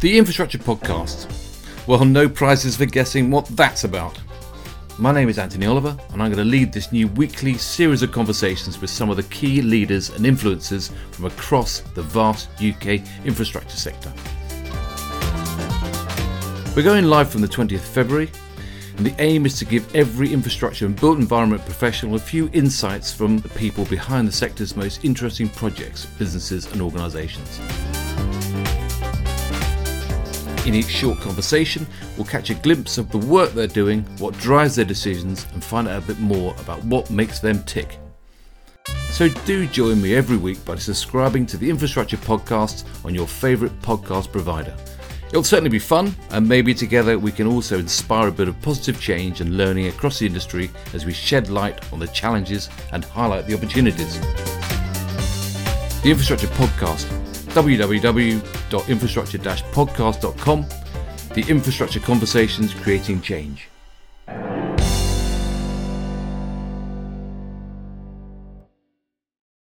The Infrastructure Podcast. Well, no prizes for guessing what that's about. My name is Antony Oliver, and I'm going to lead this new weekly series of conversations with some of the key leaders and influencers from across the vast UK infrastructure sector. We're going live from the 20th of February, and the aim is to give every infrastructure and built environment professional a few insights from the people behind the sector's most interesting projects, businesses, and organisations. In each short conversation, we'll catch a glimpse of the work they're doing, what drives their decisions, and find out a bit more about what makes them tick. So do join me every week by subscribing to the Infrastructure Podcast on your favourite podcast provider. It'll certainly be fun, and maybe together we can also inspire a bit of positive change and learning across the industry as we shed light on the challenges and highlight the opportunities. The Infrastructure Podcast www.infrastructure-podcast.com. The Infrastructure Conversations Creating Change.